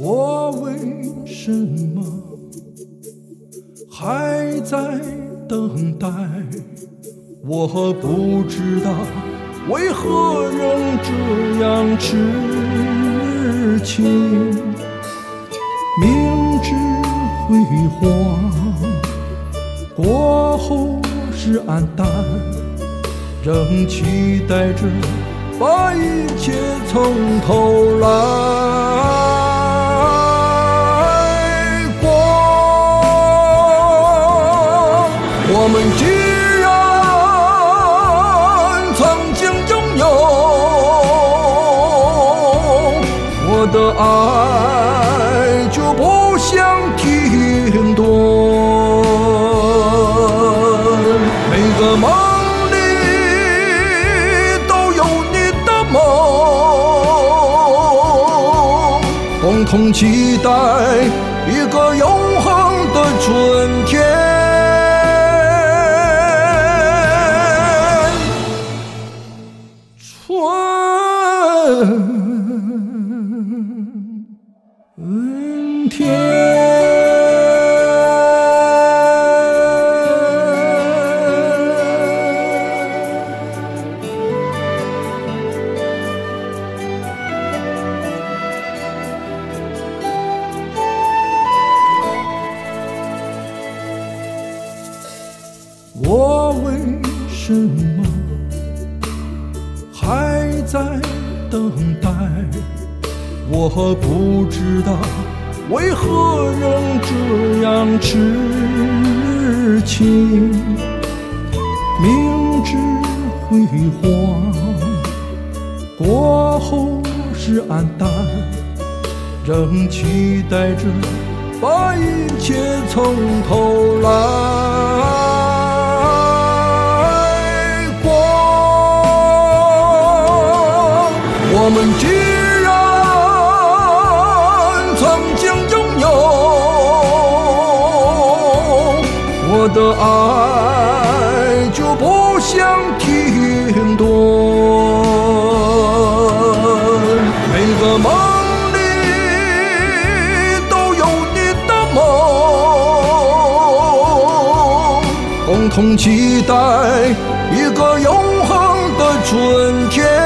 我为什么还在等待我不知道为何仍这样痴情。明知辉煌过后是暗淡仍期待着把一切从头来。我们既然曾经拥有，我的爱就不想停顿。每个梦里都有你的梦，共同期待一个永恒的春天。天。我为什么还在等待？我不知道为何仍这样痴情。明知辉煌过后是暗淡，仍期待着把一切从头来。的爱就不想停顿。每个梦里都有你的梦，共同期待一个永恒的春天。